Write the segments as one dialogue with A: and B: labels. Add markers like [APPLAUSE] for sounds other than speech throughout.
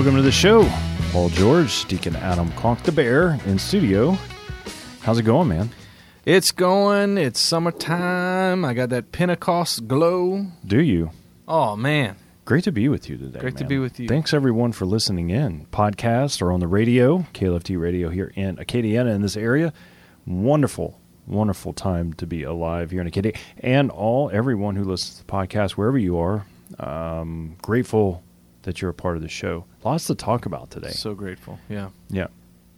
A: Welcome to the show. Paul George, Deacon Adam Conk the Bear in studio. How's it going, man?
B: It's going. It's summertime. I got that Pentecost glow.
A: Do you?
B: Oh man,
A: Great to be with you today.
B: Great to be with you.
A: Thanks everyone for listening in. Podcast or on the radio, KLFT radio here in Acadiana in this area. Wonderful, wonderful time to be alive here in Acadia. And all everyone who listens to the podcast, wherever you are, um, grateful that you're a part of the show. Lots to talk about today.
B: so grateful. Yeah.
A: Yeah,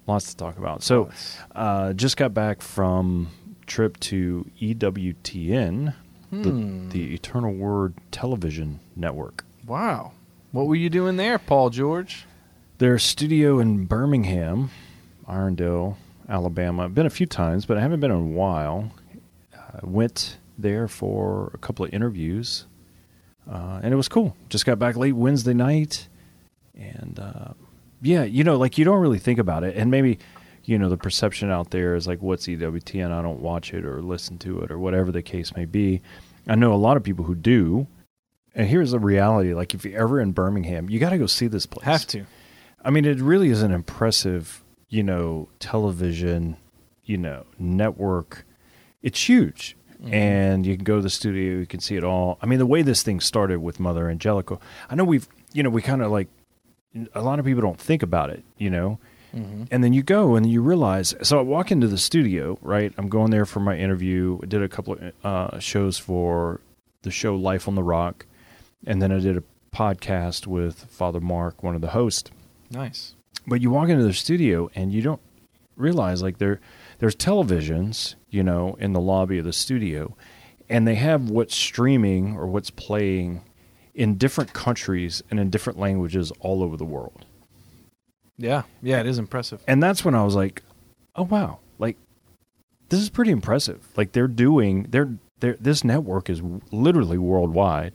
A: lots to talk about. So, uh, just got back from trip to EWTN,
B: Hmm.
A: the, the Eternal Word Television Network.
B: Wow. What were you doing there, Paul George?
A: Their studio in Birmingham, Irondale, Alabama. I've been a few times, but I haven't been in a while. I went there for a couple of interviews, uh, and it was cool. Just got back late Wednesday night, and uh, yeah, you know, like you don't really think about it, and maybe you know the perception out there is like, what's EWTN? I don't watch it or listen to it or whatever the case may be. I know a lot of people who do. And here's the reality: like, if you're ever in Birmingham, you got to go see this place.
B: Have to.
A: I mean, it really is an impressive, you know, television, you know, network. It's huge.
B: Mm-hmm.
A: And you can go to the studio, you can see it all. I mean, the way this thing started with Mother Angelica, I know we've, you know, we kind of like, a lot of people don't think about it, you know?
B: Mm-hmm.
A: And then you go and you realize. So I walk into the studio, right? I'm going there for my interview. I did a couple of uh, shows for the show Life on the Rock. And then I did a podcast with Father Mark, one of the hosts
B: Nice.
A: but you walk into the studio and you don't realize like there there's televisions you know in the lobby of the studio and they have what's streaming or what's playing in different countries and in different languages all over the world
B: Yeah. Yeah. It is impressive.
A: and that's when i was like oh wow like this is pretty impressive like they're doing they're, they're this network is literally worldwide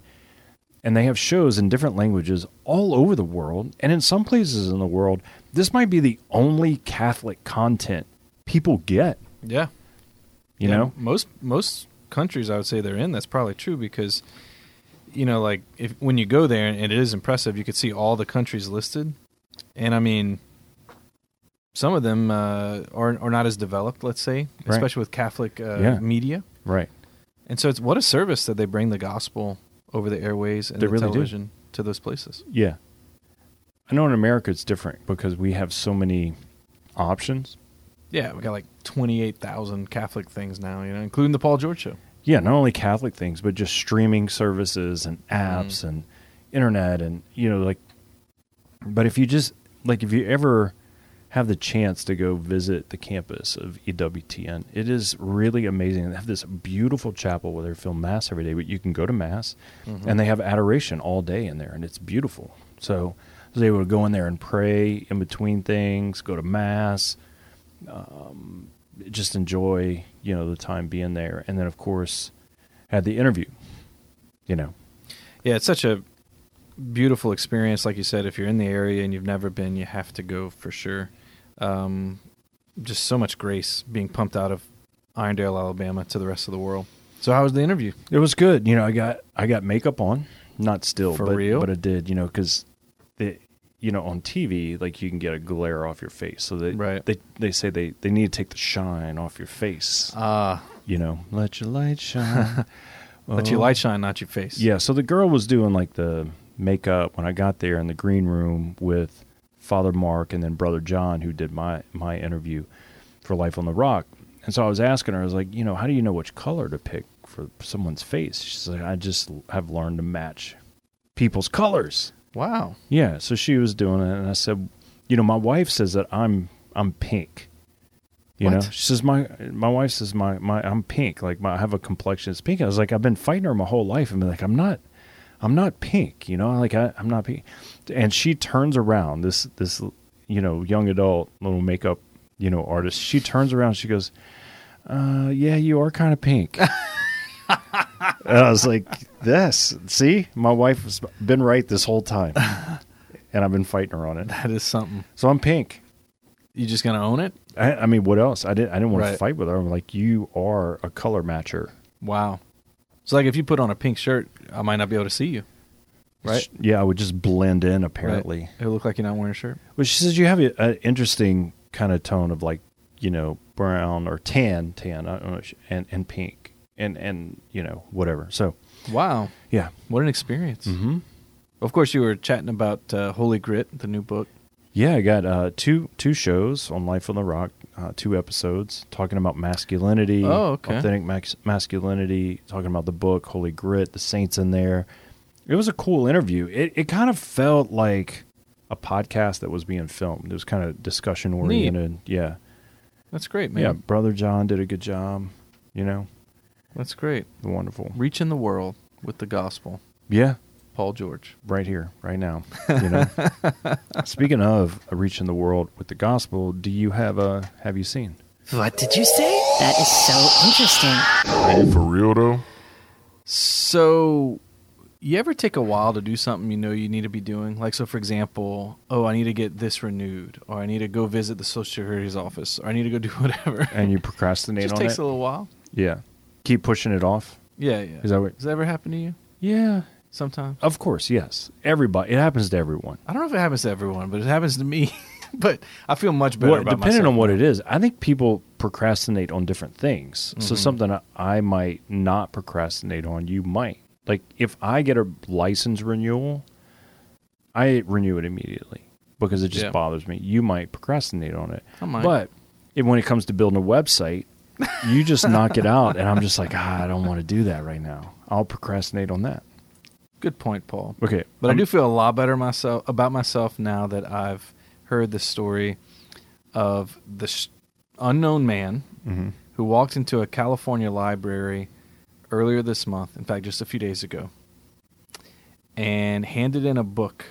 A: and they have shows in different languages all over the world and in some places in the world this might be the only catholic content people get
B: Yeah.
A: You
B: Yeah,
A: know
B: most most countries I would say they're in. That's probably true because, you know, like if when you go there and it is impressive, you could see all the countries listed, and I mean, some of them uh, are are not as developed. Let's say,
A: Right.
B: especially with Catholic uh,
A: Yeah.
B: media,
A: right
B: and so it's what a service that they bring the gospel over the airways and
A: They
B: the
A: really do.
B: television to those places.
A: yeah i know in america it's different because we have so many options
B: Yeah, we got like twenty eight thousand Catholic things now, you know, including the Paul George show.
A: yeah not only catholic things but just streaming services and apps mm-hmm. and internet and you know like but if you just like if you ever have the chance to go visit the campus of EWTN it is really amazing. They have this beautiful chapel where they film mass every day but you can go to mass mm-hmm. and they have adoration all day in there and it's beautiful. So I was able to go in there and pray in between things go to mass um, just enjoy you know the time being there and then of course had the interview you know
B: Yeah, it's such a beautiful experience. Like you said, if you're in the area and you've never been, you have to go for sure. Um, just so much grace being pumped out of Irondale, Alabama, to the rest of the world. So, how was the interview?
A: it was good you know i got i got makeup on not still
B: For
A: but,
B: real?
A: but it did you know because the you know on tv like you can get a glare off your face so they
B: Right.
A: they they say they they need to take the shine off your face
B: Ah,
A: you know let your light shine [LAUGHS]
B: let your
A: Oh.
B: light shine, not your face.
A: Yeah, so the girl was doing like the makeup when I got there in the green room with Father Mark and then Brother John, who did my my interview for Life on the Rock. And so I was asking her, I was like, you know, how do you know which color to pick for someone's face? She's like, I just have learned to match people's colors.
B: Wow.
A: Yeah, so she was doing it, and I said, you know, my wife says that I'm I'm pink. You know, she says my my wife says my my I'm pink. Like my I have a complexion that's pink. I was like, I've been fighting her my whole life, and be like, I'm not, I'm not pink. You know, like I, I'm not pink. And she turns around. This this you know young adult little makeup you know artist. She turns around. She goes, uh, yeah, you are kind of pink. [LAUGHS] and I was like, this. See, my wife has been right this whole time, [LAUGHS] and I've been fighting her on it.
B: That is something.
A: So I'm pink.
B: You just gonna own it?
A: I, I mean, what else? I didn't. I didn't want to fight with her. I'm like, you are a color matcher.
B: Wow. So like if you put on a pink shirt, I might not be able to see you. Right?
A: Yeah, I would just blend in apparently.
B: It look like you're not wearing a shirt.
A: Well, she says you have an interesting kind of tone of like, you know, brown or tan, tan, I don't know, and and pink, and and you know whatever. So
B: Wow,
A: yeah,
B: what an experience!
A: mm-hmm.
B: Of course, you were chatting about uh, Holy Grit, the new book.
A: yeah. I got uh, two two shows on Life on the Rock, uh, two episodes talking about masculinity,
B: Oh, okay.
A: authentic max- masculinity, talking about the book Holy Grit, the saints in there. It was a cool interview. It it kind of felt like a podcast that was being filmed. It was kind of discussion oriented. Yeah.
B: That's great, man.
A: Yeah, brother John did a good job. You know,
B: That's great.
A: wonderful.
B: Reaching the world with the gospel.
A: Yeah,
B: Paul George.
A: right here, right now. You know. [LAUGHS] Speaking of uh, reaching the world with the gospel, do you have a have you seen?
C: What did you say?
D: That is so interesting.
C: Are you for real though?
B: So, you ever take a while to do something you know you need to be doing? Like, so for example, oh, I need to get this renewed, or I need to go visit the Social Security's office, or I need to go do [LAUGHS] whatever.
A: And you procrastinate
B: just
A: on
B: takes
A: it?
B: a little while.
A: yeah. Keep pushing it off.
B: Yeah, yeah.
A: Is that what?
B: Does that ever happen to you?
A: Yeah.
B: Sometimes.
A: Of course, yes. Everybody. It happens to everyone.
B: I don't know if it happens to everyone, but it happens to me. [LAUGHS] but I feel much better
A: Well, depending on what it is, I think people procrastinate on different things. So
B: Mhm.
A: something I- I might not procrastinate on, you might. Like if I get a license renewal, I renew it immediately because it just
B: Yeah.
A: bothers me. You might procrastinate on it,
B: I might.
A: but when it comes to building a website, you just knock it out, and I'm just like, ah, I don't want to do that right now. I'll procrastinate on that.
B: Good point, Paul.
A: Okay,
B: But
A: I'm-
B: I do feel a lot better myself about myself now that I've heard the story of the sh- unknown man
A: Mhm.
B: who walked into a California library earlier this month, in fact, just a few days ago, and handed in a book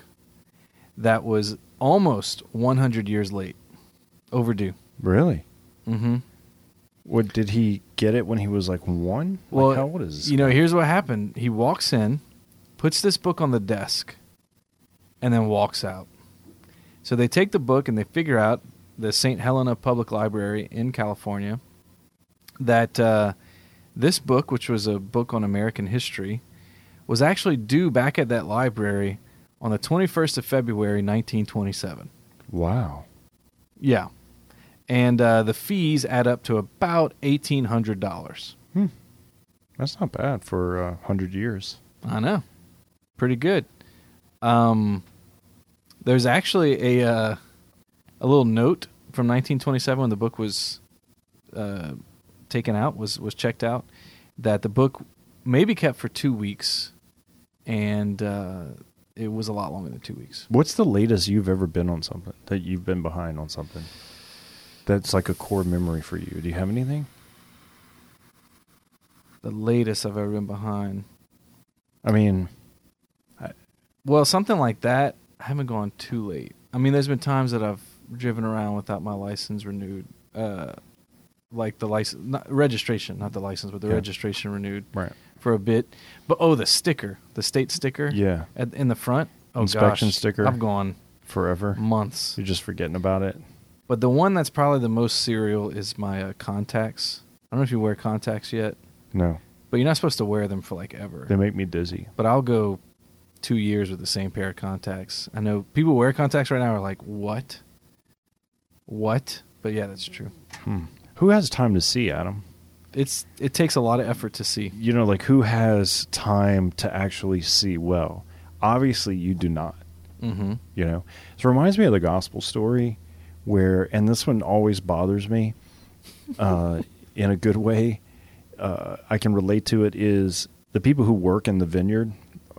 B: that was almost 100 years late, overdue.
A: really.
B: Mm-hmm.
A: What did he get it when he was like one? Like,
B: Well,
A: how old is this
B: you know, here's what happened. He walks in, puts this book on the desk, and then walks out. So they take the book and they figure out the St. Helena Public Library in California that uh, this book, which was a book on American history, was actually due back at that library on the 21st of February, 1927.
A: Wow.
B: Yeah. And uh, the fees add up to about $1,800.
A: That's not bad for a uh, hundred years.
B: I know. Pretty good. Um, there's actually a uh, a little note from 1927 when the book was uh, taken out was was checked out that the book may be kept for two weeks, and uh, it was a lot longer than two weeks.
A: What's the latest you've ever been on something that you've been behind on something? That's like a core memory for you. Do you have anything?
B: The latest I've ever been behind.
A: I mean, I,
B: Well, something like that. I haven't gone too late. I mean, there's been times that I've driven around without my license renewed, uh, like the license not, registration, not the license, but the
A: Yeah.
B: registration renewed
A: right.
B: for a bit. But oh, the sticker, the state sticker,
A: Yeah.
B: at, in the front. Oh
A: Inspection
B: gosh,
A: sticker.
B: I've gone
A: Forever.
B: months.
A: You're just forgetting about it.
B: But the one that's probably the most serial is my uh, contacts. I don't know if you wear contacts yet,
A: No.
B: but you're not supposed to wear them for like ever.
A: They make me dizzy.
B: but I'll go two years with the same pair of contacts. I know people who wear contacts right now are like, what? What? But yeah, that's true.
A: Hmm. Who has time to see, Adam?
B: It's it takes a lot of effort to see.
A: You know, like who has time to actually see well? Obviously, you do not.
B: Mm-hmm.
A: you know so it reminds me of the gospel story where and this one always bothers me uh, in a good way uh, i can relate to it is the people who work in the vineyard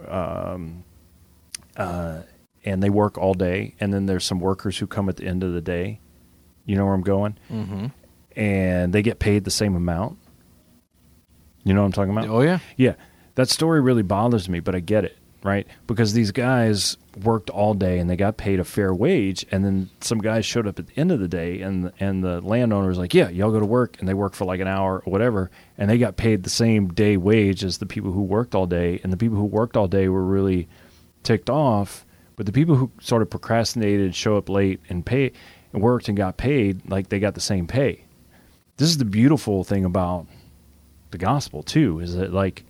A: um, uh, and they work all day and then there's some workers who come at the end of the day you know where i'm going
B: Mm-hmm.
A: and they get paid the same amount you know what i'm talking about
B: Oh yeah.
A: yeah, that story really bothers me, but I get it, right? Because these guys worked all day and they got paid a fair wage, and then some guys showed up at the end of the day, and and the landowner was like, "Yeah, y'all go to work," and they work for like an hour or whatever, and they got paid the same day wage as the people who worked all day, and the people who worked all day were really ticked off, but the people who sort of procrastinated, show up late, and pay and worked and got paid, like they got the same pay. This is the beautiful thing about the gospel too is that like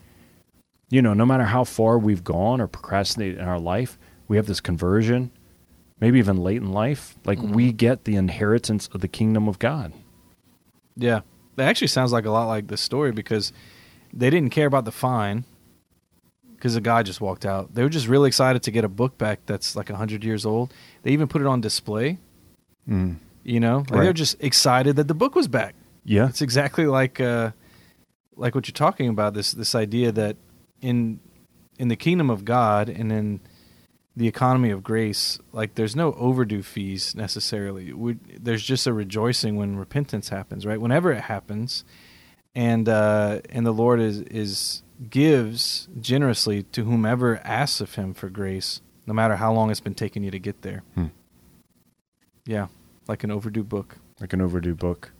A: You know, no matter how far we've gone or procrastinated in our life, we have this conversion, maybe even late in life. Like we get the inheritance of the kingdom of God.
B: Yeah, that actually sounds like a lot like this story because they didn't care about the fine because the guy just walked out. They were just really excited to get a book back that's like hundred years old. They even put it on display. You know, like
A: Right.
B: they're just excited that the book was back.
A: Yeah.
B: It's exactly like uh, like what you're talking about this this idea that in in the kingdom of God and in the economy of grace, like there's no overdue fees necessarily. We, there's just a rejoicing when repentance happens, right? Whenever it happens, and uh, and the Lord is is gives generously to whomever asks of Him for grace, no matter how long it's been taking you to get there.
A: Hmm.
B: Yeah, like an overdue book.
A: like an overdue book.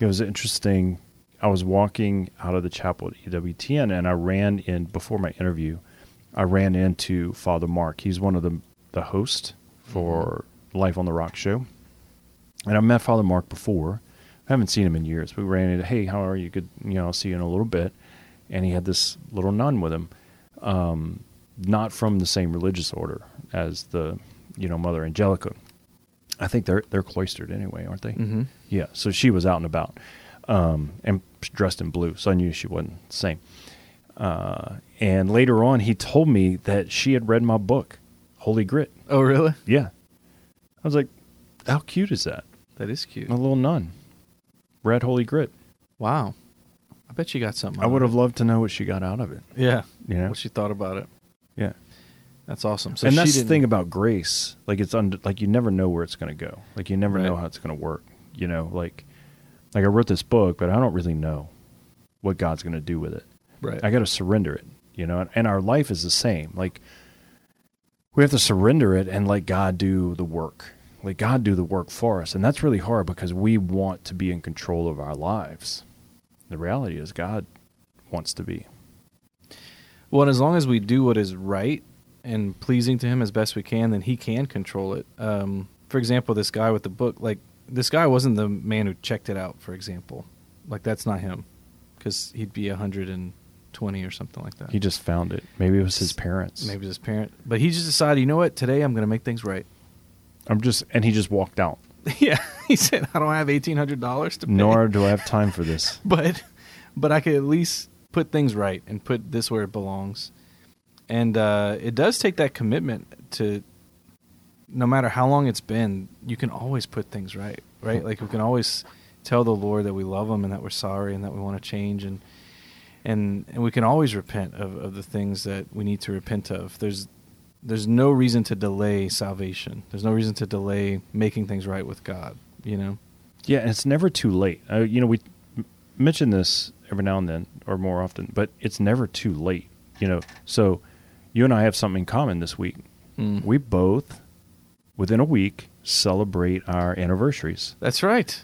A: It was interesting. I was walking out of the chapel at EWTN and I ran in before my interview. I ran into Father Mark. He's one of the the hosts for Life on the Rock show. And I met Father Mark before. I haven't seen him in years. We ran into, hey, how are you? Good, you know, I'll see you in a little bit. And he had this little nun with him, um, not from the same religious order as the, you know, Mother Angelica. I think they're they're cloistered anyway, aren't they?
B: Mm-hmm.
A: Yeah, so she was out and about, um, and dressed in blue, so I knew she wasn't the same. Uh, and later on, he told me that she had read my book, Holy Grit.
B: Oh, really?
A: Yeah, I was like, "How cute is that?
B: That is cute.
A: A little nun read Holy Grit."
B: Wow. I bet you got something.
A: I would have loved to know what she got out of it.
B: Yeah.
A: You know?
B: What she thought about it.
A: Yeah,
B: That's awesome. So
A: and that's the thing about grace. Like it's under, like you never know where it's going to go. Like you never know how it's going to work. You know, like like I wrote this book, but I don't really know what God's going to do with it.
B: Right.
A: I got to surrender it, you know. And our life is the same. Like we have to surrender it and let God do the work. Let God do the work for us, and that's really hard because we want to be in control of our lives. The reality is, God wants to be.
B: well, and as long as we do what is right and pleasing to Him as best we can, then He can control it. Um, for example, this guy with the book, like this guy wasn't the man who checked it out. For example, like that's not him, because he'd be hundred and twenty or something like that.
A: He just found it. Maybe it was his parents.
B: Maybe his parent, but he just decided, you know what? Today I'm going to make things right.
A: I'm just, and he just walked out. [LAUGHS]
B: yeah, he said, I don't have eighteen hundred dollars to pay.
A: Nor do I have time for this. [LAUGHS]
B: but but I could at least put things right and put this where it belongs. And uh, it does take that commitment to, no matter how long it's been, you can always put things right, right? Like we can always tell the Lord that we love Him and that we're sorry and that we want to change and and and we can always repent of, of the things that we need to repent of. There's there's no reason to delay salvation. There's no reason to delay making things right with God. You know.
A: Yeah, and it's never too late. Uh, you know, we mention this every now and then, or more often, but it's never too late. You know, so you and I have something in common this week.
B: Mm.
A: We both, within a week, celebrate our anniversaries
B: That's right.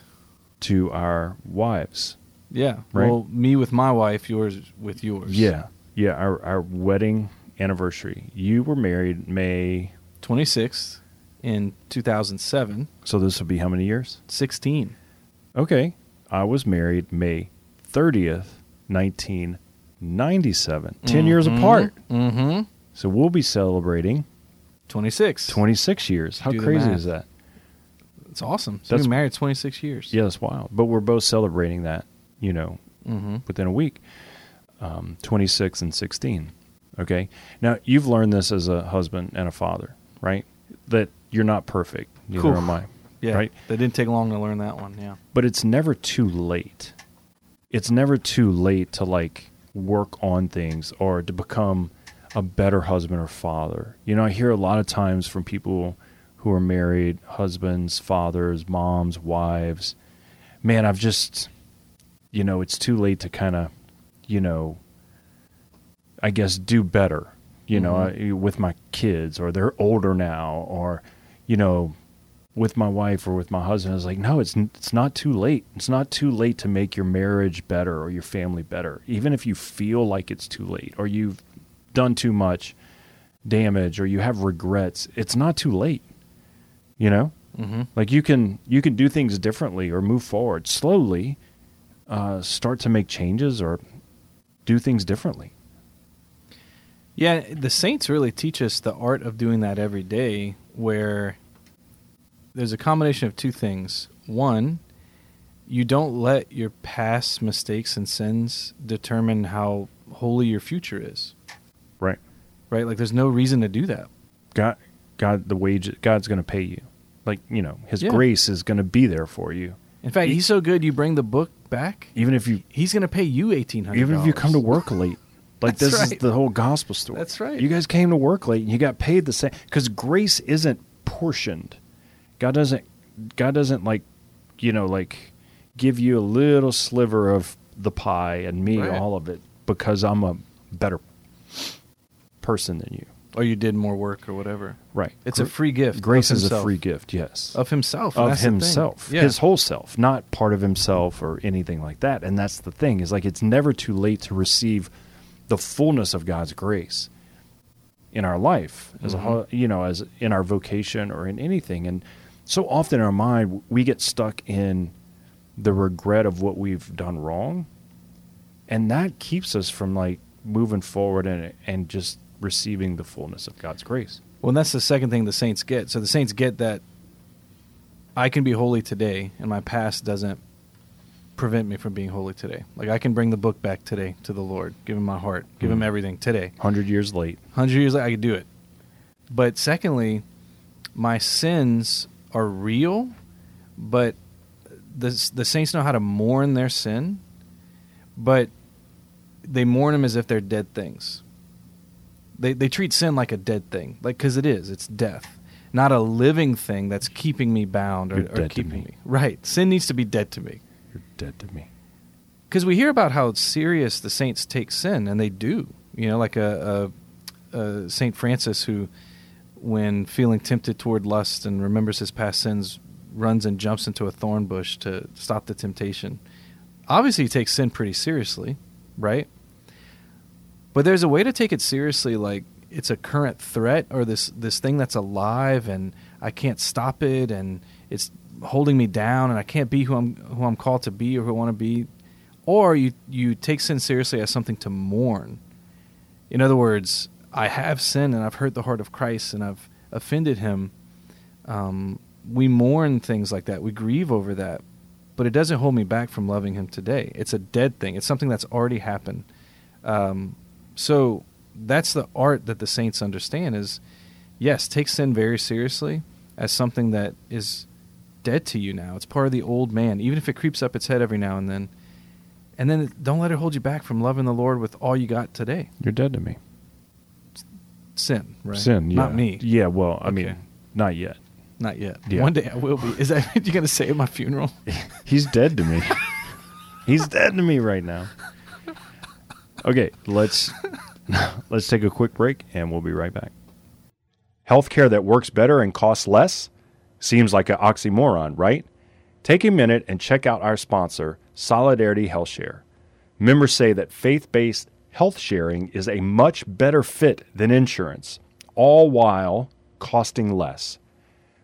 A: to our wives.
B: Yeah.
A: Right.
B: Well, me with my wife, yours with yours.
A: Yeah, yeah, our our wedding anniversary. You were married May,
B: 26th in 2007,
A: so this will be how many years?
B: 16.
A: Okay, I was married May thirtieth, nineteen ninety-seven. 10 years apart.
B: Mm-hmm.
A: So we'll be celebrating
B: 26.
A: 26 years. How
B: Do
A: crazy is that?
B: It's awesome. So
A: That's-
B: married 26 years.
A: Yeah, that's wild. But we're both celebrating that, you know,
B: Mm-hmm.
A: within a week. Um, 26 and 16. Okay. Now, you've learned this as a husband and a father, right? That you're not perfect. Neither
B: Cool.
A: am I. [LAUGHS]
B: Yeah.
A: Right?
B: That didn't take long to learn that one. Yeah.
A: But it's never too late. It's never too late to like work on things or to become a better husband or father. You know, I hear a lot of times from people who are married, husbands, fathers, moms, wives, man, I've just, you know, it's too late to kind of, you know, I guess do better, you know, with my kids or they're older now or, you know, with my wife or with my husband. I was like, no, it's it's not too late. It's not too late to make your marriage better or your family better. Even if you feel like it's too late or you've done too much damage or you have regrets, it's not too late. You know,
B: Mm-hmm.
A: like you can you can do things differently or move forward slowly. Uh, start to make changes or do things differently.
B: Yeah, the saints really teach us the art of doing that every day, where there's a combination of two things. One, you don't let your past mistakes and sins determine how holy your future is.
A: Right.
B: Right? Like there's no reason to do that.
A: God, God, the wage, God's going to pay you. Like you know, His
B: Yeah.
A: grace is going to be there for you,
B: In fact, he's so good you bring the book back,
A: even if you,
B: he's going to pay you 1800
A: even if you come to work late. [LAUGHS] Like this is the whole gospel story.
B: That's right.
A: You guys came to work late and you got paid the same because grace isn't portioned. God doesn't. God doesn't like, you know, like give you a little sliver of the pie and me
B: Right.
A: all of it because I'm a better person than you.
B: Or you did more work or whatever.
A: Right.
B: It's a free gift.
A: Grace is a free gift. Yes.
B: of himself.
A: of
B: that's the thing.
A: himself,
B: Yeah.
A: his whole self, not part of himself or anything like that. And that's the thing is like it's never too late to receive the fullness of God's grace in our life as a
B: Mhm.
A: whole, you know, as in our vocation or in anything. And so often in our mind we get stuck in the regret of what we've done wrong, and that keeps us from like moving forward and and just receiving the fullness of God's grace.
B: Well, and that's the second thing the saints get. So the saints get that I can be holy today, and my past doesn't prevent me from being holy today. Like I can bring the book back today to the Lord, give him my heart, give him
A: Mhm.
B: everything today.
A: Hundred years late.
B: Hundred years late, I could do it. But secondly, my sins are real, but the the saints know how to mourn their sin, but they mourn them as if they're dead things. They they treat sin like a dead thing, like because it is. It's death, not a living thing that's keeping me bound or, or keeping
A: me.
B: me. Right. Sin needs to be dead to me
A: You're dead to me.
B: because we hear about how serious the saints take sin, and they do. You know, like a, a, a Saint Francis who, when feeling tempted toward lust and remembers his past sins, runs and jumps into a thorn bush to stop the temptation. Obviously, he takes sin pretty seriously, right? But there's a way to take it seriously, like it's a current threat or this this thing that's alive, and I can't stop it, and it's holding me down, and I can't be who I'm who I'm called to be or who I want to be. Or you you take sin seriously as something to mourn. In other words, I have sinned and I've hurt the heart of Christ and I've offended Him. Um, we mourn things like that. We grieve over that, but it doesn't hold me back from loving Him today. It's a dead thing. It's something that's already happened. Um, so that's the art that the saints understand is yes, take sin very seriously as something that is dead to you now. It's part of the old man, even if it creeps up its head every now and then. And then don't let it hold you back from loving the Lord with all you got today.
A: You're dead to me.
B: Sin, right?
A: Sin, yeah.
B: Not me.
A: Yeah, well, I
B: Okay.
A: mean, not yet.
B: Not yet.
A: Yeah.
B: One day I will be. Is that [LAUGHS] what you're going to say at my funeral? [LAUGHS]
A: He's dead to me. [LAUGHS] He's dead to me right now. Okay, let's [LAUGHS] let's take a quick break and we'll be right back. Healthcare that works better and costs less seems like an oxymoron, right? Take a minute and check out our sponsor, Solidarity Health Share. Members say that faith-based health sharing is a much better fit than insurance, all while costing less.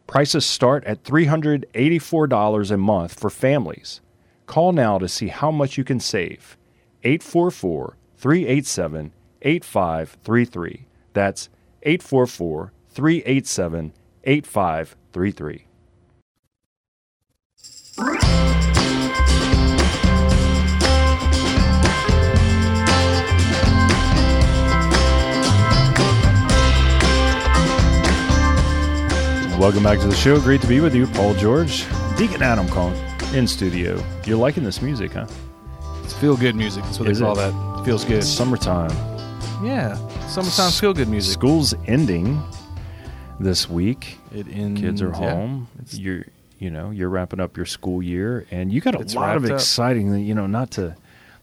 A: Prices start at $384 a month for families. Call now to see how much you can save. 844 387 8533. That's 844 387 8533. Welcome back to the show. Great to be with you, Paul George, Deacon Adam calling in studio. You're liking this music, huh?
B: It's feel good music. That's what
A: Is
B: they call
A: it?
B: that. Feels good.
A: Summertime.
B: Yeah. Summertime feel good music.
A: School's ending this week.
B: It ends,
A: Kids are
B: yeah.
A: home.
B: It's-
A: You're, you know, you're wrapping up your school year, and you got a
B: It's
A: lot of
B: wrapped up.
A: exciting. You know, not to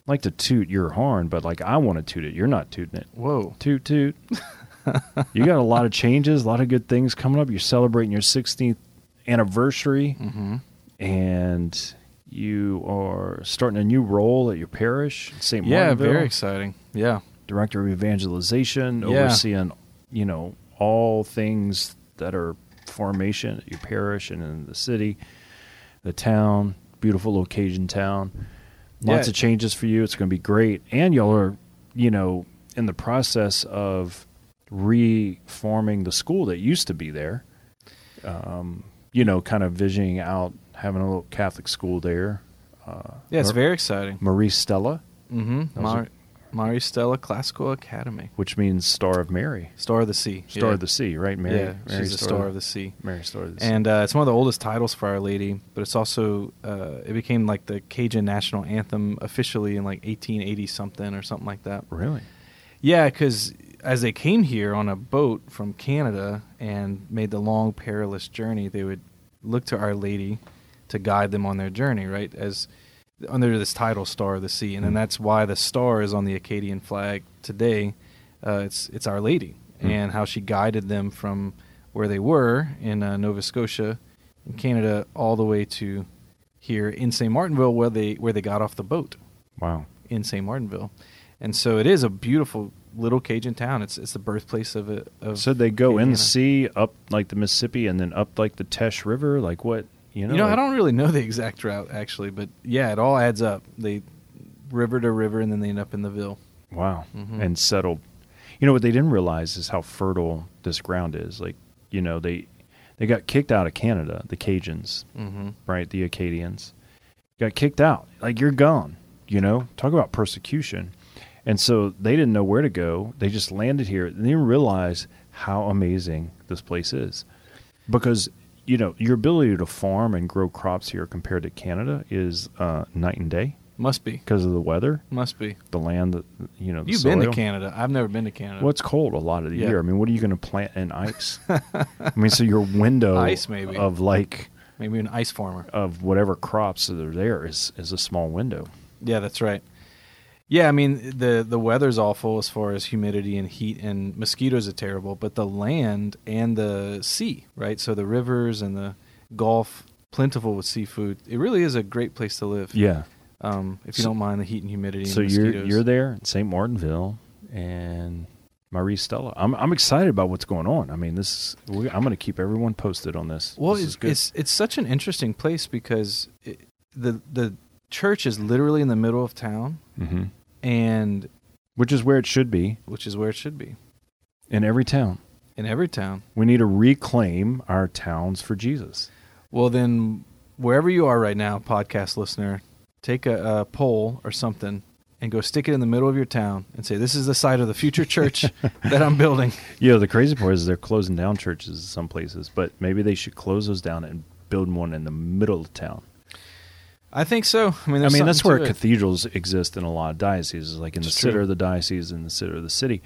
A: like to toot your horn, but like I want to toot it. You're not tooting it.
B: Whoa.
A: Toot toot. [LAUGHS] you got a lot of changes, a lot of good things coming up. You're celebrating your 16th anniversary,
B: Mm-hmm.
A: and you are starting a new role at your parish, St.
B: Yeah,
A: Martinville.
B: very exciting. Yeah.
A: director of evangelization,
B: Yeah.
A: overseeing, you know, all things that are formation at your parish and in the city, the town, beautiful location town. Lots
B: Yeah.
A: of changes for you. It's going to be great. And y'all are, you know, in the process of reforming the school that used to be there. Um, you know, kind of visioning out having a little Catholic school there. Uh,
B: Yeah, it's
A: Mar-
B: very exciting.
A: Maris Stella,
B: Mm-hmm. Mar- Maris Stella Classical Academy,
A: which means Star of Mary,
B: Star of the Sea.
A: Star
B: yeah.
A: of the Sea, right? Mary,
B: yeah,
A: Mary
B: she's the Star of the Sea.
A: Mary Star of the Sea.
B: And uh, it's one of the oldest titles for Our Lady, but it's also uh, it became like the Cajun national anthem officially in like 1880 something or something like that.
A: really,
B: Yeah, because as they came here on a boat from Canada and made the long perilous journey, they would look to Our Lady to guide them on their journey, right? As under this title, Star of the Sea, and then
A: Mm.
B: that's why the star is on the Acadian flag today. Uh, it's it's Our Lady
A: Mm.
B: and how she guided them from where they were in uh, Nova Scotia, in Canada, all the way to here in St. Martinville, where they where they got off the boat
A: wow.
B: in St. Martinville, and so it is a beautiful little Cajun town. It's it's the birthplace of it. Of
A: So they go in the sea up like the Mississippi and then up like the Teche River. Like what? You know,
B: You know, I don't really know the exact route actually, but yeah, it all adds up. They river to river, and then they end up in the Ville.
A: Wow.
B: Mhm.
A: And settled. You know what they didn't realize is how fertile this ground is. Like, you know, they they got kicked out of Canada, the Cajuns,
B: Mm-hmm.
A: right? The Acadians got kicked out. Like you're gone. You know, talk about persecution. And so they didn't know where to go. They just landed here. They didn't realize how amazing this place is, because you know your ability to farm and grow crops here compared to Canada is uh, night and day
B: Must be,
A: because of the weather,
B: must be.
A: the land, the, you know. The
B: You've been to. Canada. I've never been to Canada.
A: Well, it's cold a lot of the
B: Yeah.
A: year. I mean, what are you going to plant in ice? [LAUGHS] I mean, so your window
B: Ice, maybe.
A: of like
B: Maybe an ice farmer.
A: of whatever crops that are there is is a small window.
B: Yeah, that's right. Yeah, I mean the the weather's awful as far as humidity and heat and mosquitoes are terrible, but the land and the sea, right? So the rivers and the Gulf, plentiful with seafood. It really is a great place to live.
A: Yeah.
B: Um, if you
A: So-
B: don't mind the heat and humidity.
A: So
B: and
A: you're you're there in St. Martinville and Maris Stella. I'm I'm excited about what's going on. I mean, this is, I'm going to keep everyone posted on this.
B: Well,
A: this
B: it's, it's it's such an interesting place because it, the the church is literally in the middle of town,
A: hmm
B: and
A: which is where it should be
B: which is where it should be
A: in every town.
B: in every town.
A: We need to reclaim our towns for Jesus.
B: Well, then, wherever you are right now, podcast listener, take a, a pole or something and go stick it in the middle of your town and say, "This is the site of the future church [LAUGHS] that I'm building."
A: Yeah, the crazy part is they're closing down churches in some places, but maybe they should close those down and build one in the middle of town.
B: I think so. I mean,
A: I mean, that's where
B: it.
A: cathedrals exist in a lot of dioceses, like in the
B: It's
A: center
B: true.
A: of the diocese and the center of the city.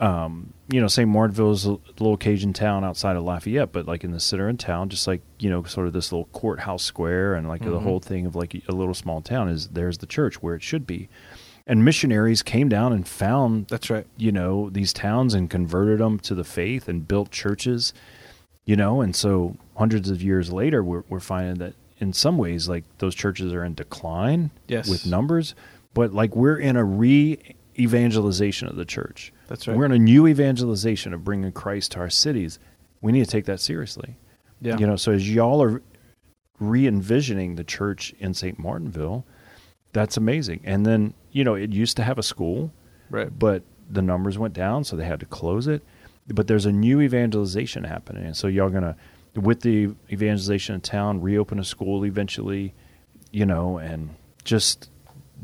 A: Um, you know, St. Martinville is a little Cajun town outside of Lafayette, but like in the center of town, just like, you know, sort of this little courthouse square and like the
B: Mhm.
A: whole thing of like a little small town is there's the church where it should be. And missionaries came down and found
B: That's right.
A: you know these towns and converted them to the faith and built churches you know and so hundreds of years later we're, we're finding that in some ways like those churches are in decline
B: Yes.
A: with numbers but like we're in a re-evangelization of the church
B: That's right.
A: we're in a new evangelization of bringing christ to our cities we need to take that seriously
B: Yeah.
A: you know so as y'all are re-envisioning the church in st martinville that's amazing and then you know it used to have a school
B: right.
A: but the numbers went down, so they had to close it. But there's a new evangelization happening, and so y'all gonna, with the evangelization in town, reopen a school eventually, you know, and just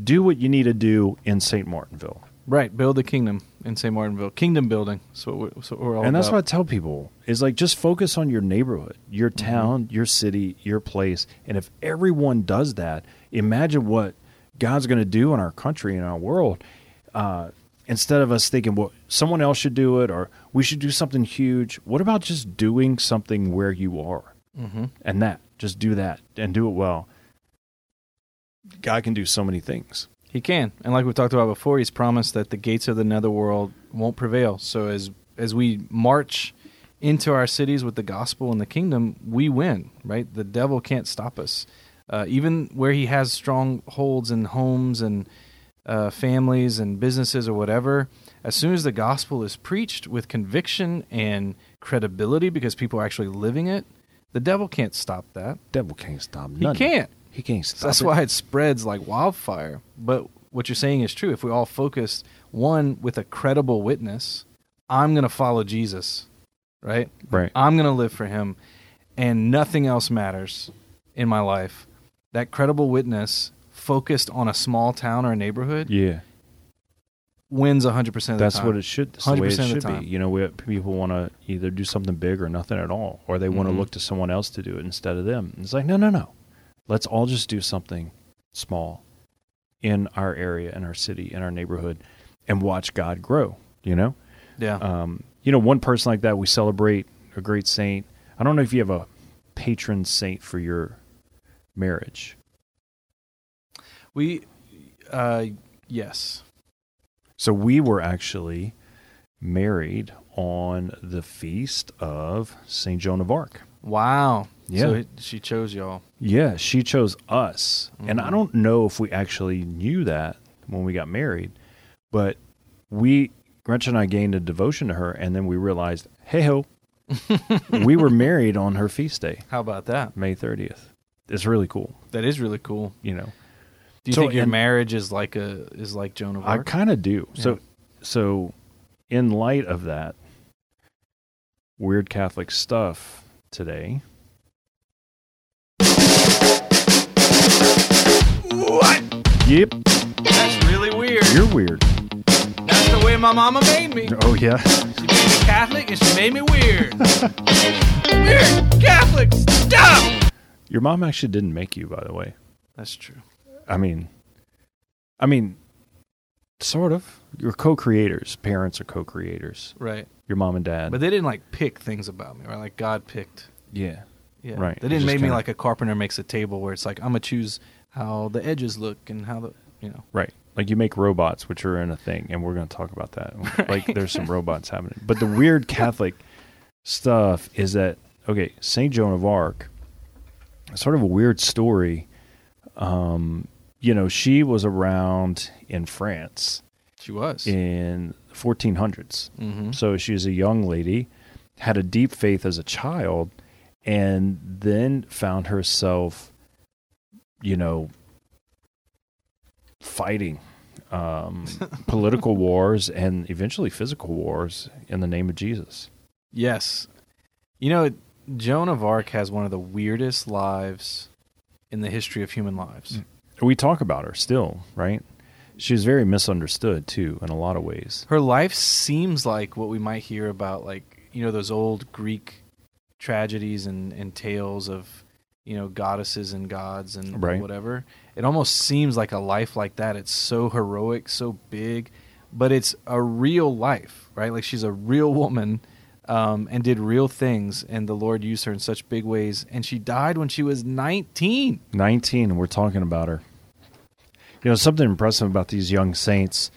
A: do what you need to do in St. Martinville.
B: Right. Build a kingdom in St. Martinville. Kingdom building. So we're, so we're all
A: and that's
B: about.
A: what I tell people is like just focus on your neighborhood, your town, your city, your place, and if everyone does that, imagine what God's going to do in our country and our world. Uh, instead of us thinking, well, someone else should do it or we should do something huge. What about just doing something where you are
B: Mhm.
A: and that? Just do that and do it well. God can do so many things.
B: He can, and like we talked about before, he's promised that the gates of the netherworld won't prevail. So as as we march into our cities with the gospel and the kingdom, we win. Right? The devil can't stop us. Uh, even where he has strongholds and homes and uh, families and businesses or whatever, as soon as the gospel is preached with conviction and credibility, because people are actually living it, the devil can't stop that.
A: Devil can't stop
B: He can't.
A: He can't stop
B: So that's
A: it.
B: why it spreads like wildfire. But what you're saying is true. If we all focused one with a credible witness. I'm going to follow Jesus, right?
A: Right.
B: I'm going to live for him and nothing else matters in my life. That credible witness focused on a small town or a neighborhood
A: Yeah.
B: wins 100% of the
A: That's
B: time.
A: what it should. That's the way it
B: 100% of the
A: should
B: time.
A: be. You know, we, people want to either do something big or nothing at all, or they want to
B: Mhm.
A: look to someone else to do it instead of them. It's like, no, no, no. Let's all just do something small in our area, in our city, in our neighborhood, and watch God grow. You know,
B: Yeah.
A: um, you know, one person like that we celebrate a great saint. I don't know if you have a patron saint for your marriage.
B: We uh yes.
A: So we were actually married on the feast of Saint Joan of Arc.
B: Wow.
A: Yeah.
B: So it- she chose y'all.
A: Yeah, she chose us. And I
B: Mhm.
A: don't know if we actually knew that when we got married, but we, Gretchen and I gained a devotion to her, and then we realized, hey ho, [LAUGHS] we were married on her feast day,
B: How about that?
A: May 30th. It's really cool,
B: That is really cool.
A: you know.
B: Do you
A: So,
B: think your
A: and-
B: marriage is like a is like Joan of Arc?
A: I kind of do. So,
B: Yeah.
A: so in light of that weird Catholic stuff today,
B: what?
A: yep,
B: That's really weird.
A: you're weird.
B: That's the way my mama made me.
A: Oh yeah,
B: She made me Catholic and she made me weird. [LAUGHS] weird Catholic. Stop.
A: your mom actually didn't make you, by the way.
B: That's true.
A: I mean, I mean, sort of. You're co-creators. Parents are co-creators.
B: Right.
A: Your mom and dad.
B: But they didn't like pick things about me, right? Like God picked.
A: yeah,
B: Yeah.
A: Right.
B: They didn't make me
A: kinda-
B: like a carpenter makes a table where it's like I'm gonna choose how the edges look and how the you know.
A: right. Like you make robots, which are in a thing, and we're going to talk about that. [LAUGHS] Like there's some robots happening. But the weird [LAUGHS] Catholic stuff is that okay, Saint Joan of Arc, sort of a weird story. Um, you know, she was around in France
B: She was.
A: in 1400s.
B: Mm-hmm.
A: So she was a young lady, had a deep faith as a child, and then found herself, you know, fighting um, [LAUGHS] political wars and eventually physical wars in the name of Jesus.
B: Yes. You know, Joan of Arc has one of the weirdest lives in the history of human lives.
A: We talk about her still, right? She was very misunderstood too in a lot of ways.
B: Her life seems like what we might hear about, like, you know, those old Greek tragedies and, and tales of, you know, goddesses and gods and
A: Right.
B: whatever. It almost seems like a life like that. It's so heroic, so big, but it's a real life, right? Like she's a real woman um, and did real things, and the Lord used her in such big ways. And she died when she was 19.
A: 19 we're talking about her. You know something impressive about these young saints.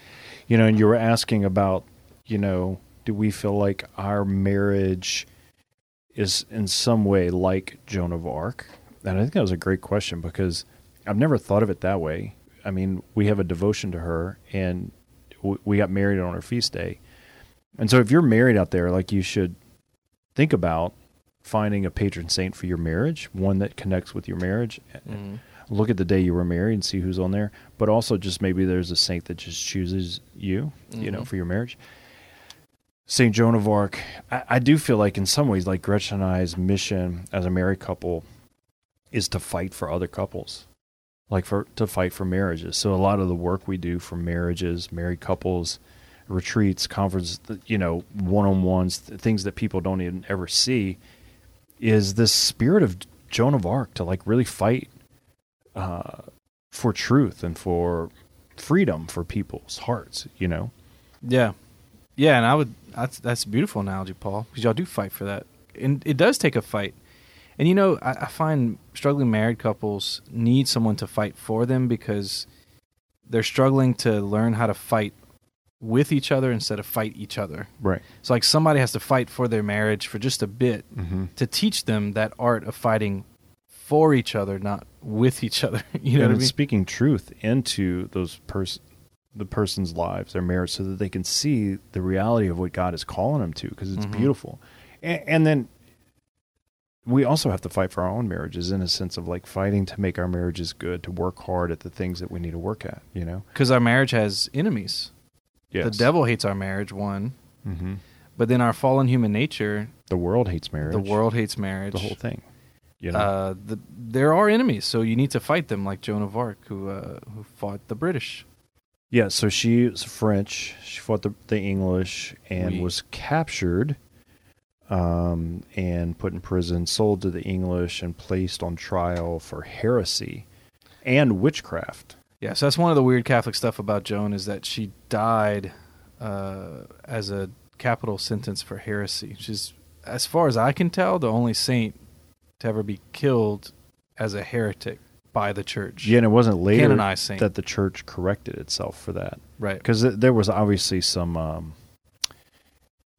A: You know and you were asking about you know do we feel like our marriage is in some way like joan of arc? And i think that was a great question because i've never thought of it that way. I mean we have a devotion to her and we got married on her feast day and so if you're married out there like you should think about finding a patron saint for your marriage one that connects with your marriage look at the day you were married and see who's on there. But also just maybe there's a saint that just chooses you you know
B: Mhm.
A: for your marriage. Saint joan of arc I, I do feel like in some ways like gretchen and i's mission as a married couple is to fight for other couples like for to fight for marriages. So a lot of the work we do for marriages married couples retreats conferences you know one-on-ones things that people don't even ever see is this spirit of joan of arc to like really fight uh, for truth and for freedom for people's hearts. You know,
B: Yeah, yeah, and I would. That's that's a beautiful analogy, Paul, because y'all do fight for that, and it does take a fight. And you know, I, I find struggling married couples need someone to fight for them because they're struggling to learn how to fight with each other instead of fight each other.
A: right?
B: So like somebody has to fight for their marriage for just a bit
A: Mm-hmm.
B: to teach them that art of fighting for each other, not with [LAUGHS] each other. You know
A: and
B: what I mean?
A: speaking truth into those pers- the person's lives, their marriage, so that they can see the reality of what God is calling them to, because it's
B: Mhm.
A: beautiful. And, and then we also have to fight for our own marriages in a sense of like fighting to make our marriages good, to work hard at the things that we need to work at. You know,
B: Because our marriage has enemies.
A: Yes.
B: The devil hates our marriage, one.
A: hmm
B: But then our fallen human nature,
A: The world hates marriage.
B: the world hates marriage.
A: the whole thing. You know.
B: Uh, the, there are enemies, so you need to fight them, like Joan of Arc, who uh, who fought the British.
A: yeah. So she was French. She fought the the English and was captured, um, and put in prison, sold to the English, and placed on trial for heresy and witchcraft.
B: Yeah, so that's one of the weird Catholic stuff about Joan is that she died uh, as a capital sentence for heresy. She's, as far as I can tell, the only saint to ever be killed as a heretic by the church.
A: Yeah, and it wasn't later
B: Canonized saint.
A: that the church corrected itself for that.
B: right.
A: because there was obviously some um,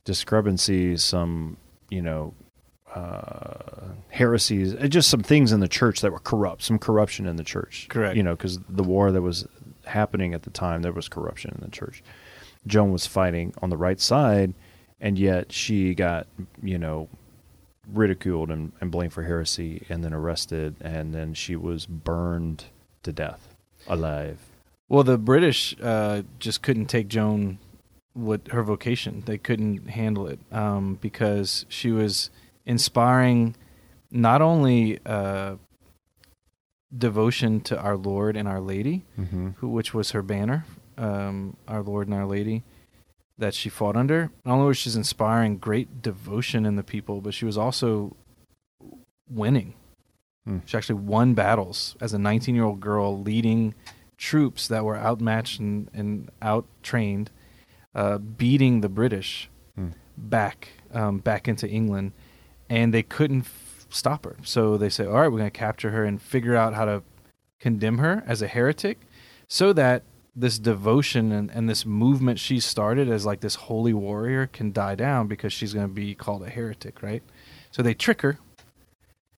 A: discrepancies, some you know uh, heresies, uh, just some things in the church that were corrupt, some corruption in the church.
B: Correct.
A: You know, because the war that was happening at the time, there was corruption in the church. Joan was fighting on the right side, and yet she got you know ridiculed and, and blamed for heresy, and then arrested, and then she was burned to death alive.
B: Well, the British uh, just couldn't take Joan with her vocation. They couldn't handle it um, because she was inspiring not only uh, devotion to our Lord and Our Lady,
A: Mm-hmm.
B: who, which was her banner, um, Our Lord and Our Lady, that she fought under. Not only was she inspiring great devotion in the people, but she was also winning.
A: Hmm.
B: She actually won battles as a 19 year old girl, leading troops that were outmatched and, and out trained, uh, beating the British
A: Hmm.
B: back um, back into England, and they couldn't f- stop her. So they say, "All right, we're going to capture her and figure out how to condemn her as a heretic, so that this devotion and, and this movement she started as like this holy warrior can die down because she's going to be called a heretic, right? So they trick her,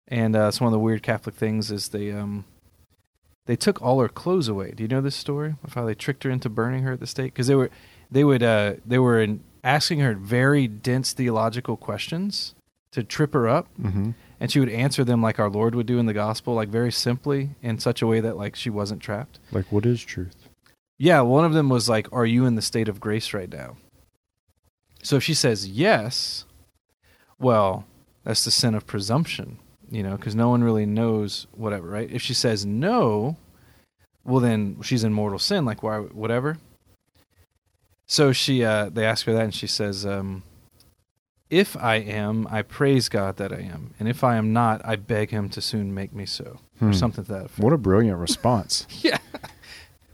B: and uh, it's one of the weird Catholic things is they um they took all her clothes away. Do you know this story of how they tricked her into burning her at the stake? Because they were they would uh they were in asking her very dense theological questions to trip her up.
A: Mm-hmm.
B: and she would answer them like our lord would do in the gospel like very simply in such a way that like she wasn't trapped.
A: Like, what is truth?
B: yeah one of them was like are you in the state of grace right now? So if she says yes well that's the sin of presumption you know because no one really knows whatever right? If she says no well then she's in mortal sin like why whatever. So she uh they ask her that and she says um if i am i praise god that i am and if i am not i beg him to soon make me so or
A: Hmm.
B: something to that effect
A: What a brilliant response. [LAUGHS]
B: yeah.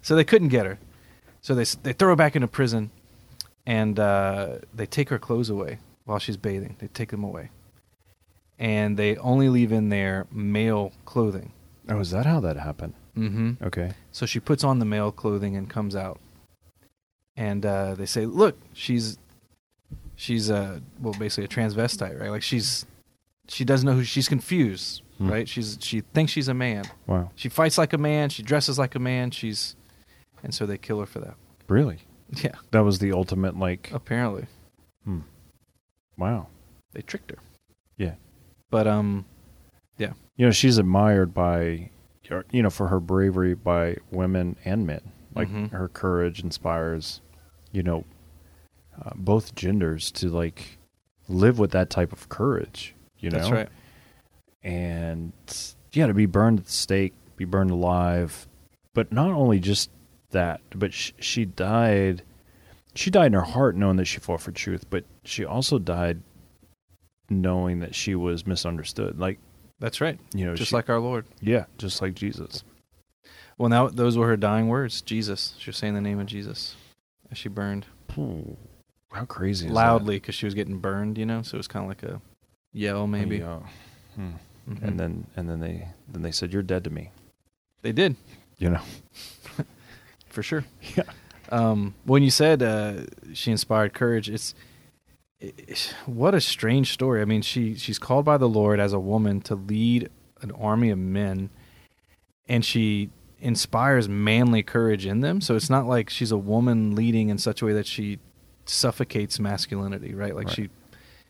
B: So they couldn't get her. So they they throw her back into prison, and uh, they take her clothes away while she's bathing. They take them away, and they only leave in there male clothing.
A: oh, is that how that happened?
B: Mm-hmm.
A: Okay.
B: So she puts on the male clothing and comes out, and uh, they say, "Look, she's she's a well basically a transvestite, right? Like she's she doesn't know who she's confused,
A: Hmm.
B: right? She's she thinks she's a man.
A: Wow.
B: She fights like a man. She dresses like a man. She's, and so they kill her for that.
A: Really?
B: Yeah,
A: That was the ultimate, like,
B: apparently
A: hmm. wow.
B: they tricked her.
A: Yeah.
B: But um, Yeah.
A: You know, she's admired by, you know, for her bravery by women and men. Like,
B: Mhm.
A: her courage inspires, you know, uh, both genders to, like, live with that type of courage, you know?
B: that's right.
A: and yeah, to be burned at the stake, be burned alive, but not only just that, but sh- she died. She died in her heart, knowing that she fought for truth, but she also died knowing that she was misunderstood. Like
B: That's right.
A: you know,
B: Just
A: she-
B: like our Lord.
A: yeah, just like Jesus.
B: Well, now those were her dying words. Jesus. She was saying the name of Jesus as she burned
A: Ooh, how crazy! Is
B: loudly because she was getting burned. You know, so it was kind of like a yell,
A: that?
B: maybe.
A: Yeah. Hmm.
B: Mhm.
A: And then and then they then they said, "You're dead to me."
B: they did
A: You know. [LAUGHS]
B: for sure.
A: Yeah.
B: Um, when you said uh, she inspired courage, it's it, what a strange story. I mean, she she's called by the Lord as a woman to lead an army of men, and she inspires manly courage in them. So it's not like she's a woman leading in such a way that she suffocates masculinity, right? Like
A: Right.
B: she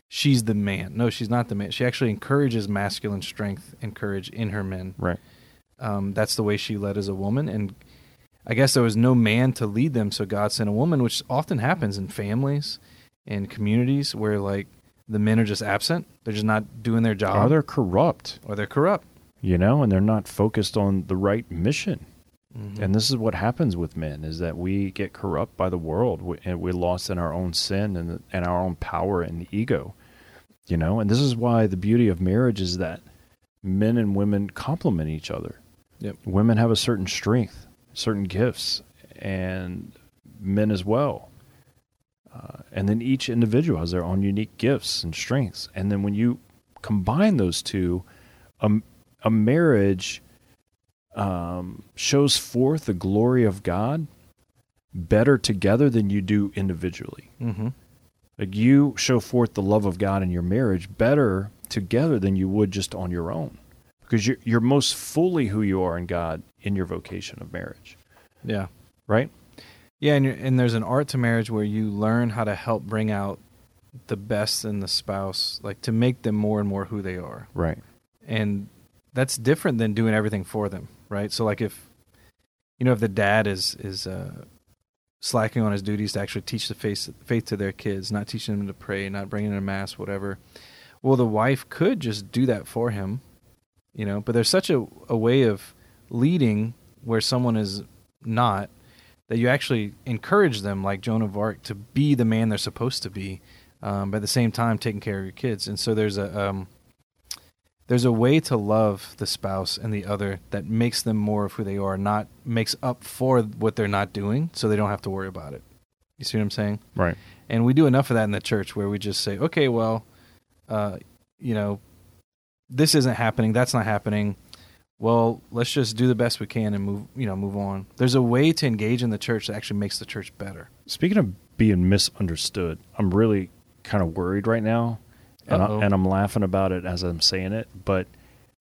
B: she's the man. No, she's not the man. She actually encourages masculine strength and courage in her men
A: Right.
B: um, that's the way she led as a woman and I guess there was no man to lead them, so God sent a woman, which often happens in families and communities where like the men are just absent. They're just not doing their job.
A: Or they're corrupt,
B: or they're corrupt.
A: you know, and they're not focused on the right mission.
B: Mhm.
A: And this is what happens with men: is that we get corrupt by the world, we, and we're lost in our own sin and and our own power and ego. You know, and this is why the beauty of marriage is that men and women complement each other.
B: Yep.
A: Women have a certain strength, certain gifts, and men as well. Uh, and then each individual has their own unique gifts and strengths. And then when you combine those two, a, a marriage um, shows forth the glory of God better together than you do individually.
B: Mhm.
A: Like you show forth the love of God in your marriage better together than you would just on your own, because you're you're most fully who you are in God in your vocation of marriage,
B: Yeah.
A: right?
B: Yeah, and, you're, and there's an art to marriage where you learn how to help bring out the best in the spouse, like to make them more and more who they are.
A: Right.
B: And that's different than doing everything for them, right? So like if you know if the dad is is uh, slacking on his duties to actually teach the faith faith to their kids, not teaching them to pray, not bringing them mass, whatever. Well, the wife could just do that for him, you know. But there's such a a way of leading where someone is not that you actually encourage them, like Joan of Arc, to be the man they're supposed to be, um, but at the same time taking care of your kids. And so there's a um, there's a way to love the spouse and the other that makes them more of who they are, not makes up for what they're not doing, so they don't have to worry about it. You see what I'm saying?
A: Right.
B: And we do enough of that in the church where we just say, okay, well, uh, you know, this isn't happening, that's not happening. Well, let's just do the best we can and move, you know, move on. There's a way to engage in the church that actually makes the church better.
A: Speaking of being misunderstood, I'm really kind of worried right now, and, I, and I'm laughing about it as I'm saying it. But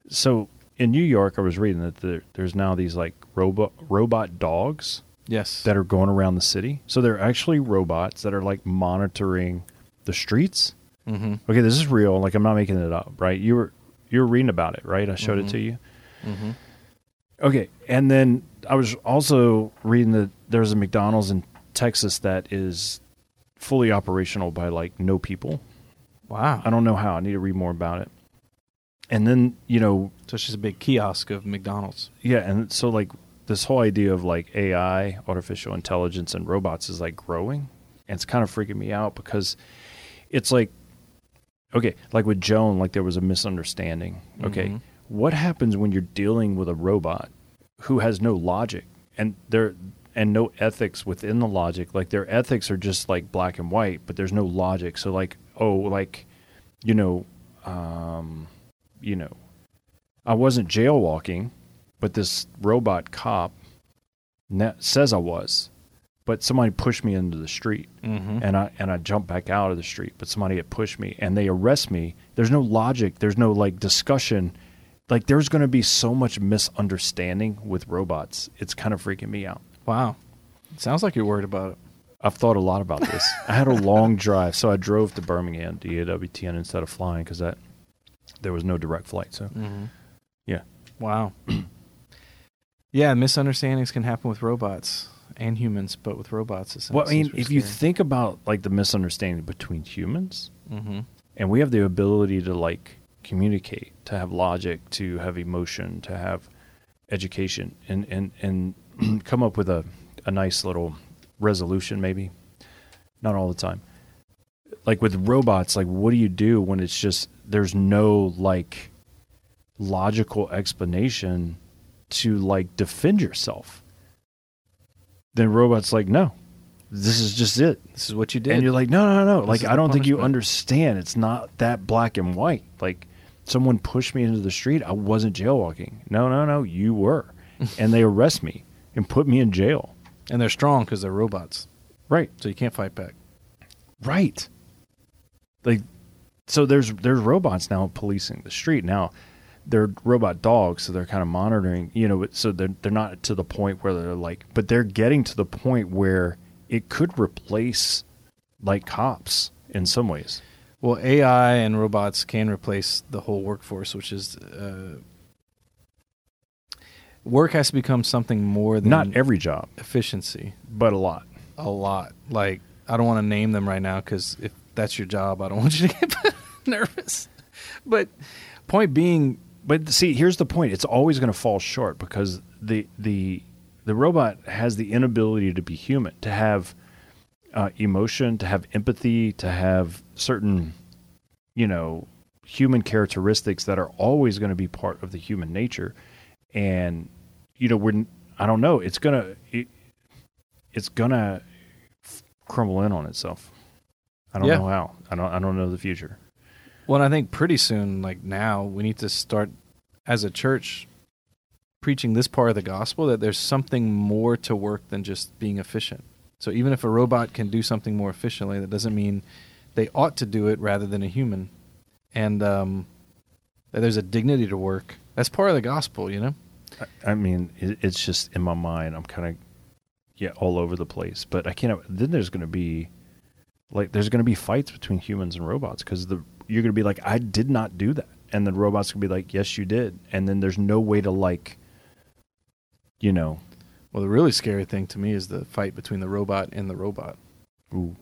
A: so in New York, I was reading that there, there's now these like robot robot dogs
B: Yes.
A: that are going around the city. So they're actually robots that are like monitoring the streets.
B: mm-hmm.
A: Okay, this is real. Like I'm not making it up, right? You were you were reading about it, right? I showed it
B: Mhm.
A: to you.
B: Mm-hmm.
A: Okay, and then I was also reading that there's a McDonald's in Texas that is fully operational by like no people.
B: Wow.
A: I don't know how. I need to read more about it. And then you know,
B: So it's just a big kiosk of McDonald's.
A: yeah, and so like this whole idea of like AI, artificial intelligence, and robots is like growing, and it's kind of freaking me out because it's like, okay, like with Joan, like there was a misunderstanding. Okay,
B: Mhm.
A: what happens when you're dealing with a robot who has no logic and there and no ethics within the logic like their ethics are just like black and white but there's no logic so like oh like you know um you know i wasn't jaywalking but this robot cop na- says i was but somebody pushed me into the street
B: Mm-hmm.
A: and I and I jumped back out of the street, but somebody had pushed me and they arrest me. There's no logic. There's no like discussion. Like there's going to be so much misunderstanding with robots. It's kind of freaking me out.
B: Wow. Sounds like you're worried about it.
A: I've thought a lot about this. I had a long drive, so I drove to Birmingham to EWTN instead of flying because that there was no direct flight. So
B: Mm-hmm.
A: Yeah.
B: Wow. [CLEARS THROAT] yeah, misunderstandings can happen with robots and humans, but with robots, it
A: well, I mean, if you think about like the misunderstanding between humans,
B: mm-hmm.
A: and we have the ability to like communicate to have logic to have emotion to have education and and and [CLEARS THROAT] come up with a, a nice little resolution maybe not all the time like with robots like what do you do when it's just there's no like logical explanation to like defend yourself then robots like no this is just it
B: this is what you did.
A: and you're like, no, no, no.
B: This
A: Like, I don't think you understand. It's not that black and white. Like, someone pushed me into the street. I wasn't jailwalking. No, no, no. You were. [LAUGHS] and they arrest me and put me in jail.
B: And they're strong because they're robots,
A: Right.
B: so you can't fight back.
A: Right. Like, so there's there's robots now policing the street. Now, they're robot dogs, so they're kind of monitoring. You know, so they're they're not to the point where they're like, but they're getting to the point where it could replace like cops in some ways.
B: Well, AI and robots can replace the whole workforce, which is uh, work has to become something more than
A: Not every job,
B: efficiency.
A: but a lot.
B: A lot. Like I don't want to name them right now because if that's your job, I don't [LAUGHS] want you to get [LAUGHS] nervous. But point being,
A: But see, here's the point: it's always going to fall short because the the the robot has the inability to be human, to have uh, emotion, to have empathy, to have certain, you know, human characteristics that are always going to be part of the human nature. And you know, we're I don't know. It's gonna it, it's gonna crumble in on itself. I don't
B: Yeah.
A: know how. I don't. I don't know the future.
B: well, I think pretty soon, like now, we need to start as a church preaching this part of the gospel that there's something more to work than just being efficient. So even if a robot can do something more efficiently, that doesn't mean they ought to do it rather than a human. And um, that there's a dignity to work. That's part of the gospel, you know.
A: I mean, it, it's just in my mind. I'm kind of yeah all over the place. But I can't. Then there's going to be like there's going to be fights between humans and robots because the you're going to be like I did not do that, and then robots to be like Yes, you did, and then there's no way to like, you know,
B: Well, the really scary thing to me is the fight between the robot and the robot.
A: ooh,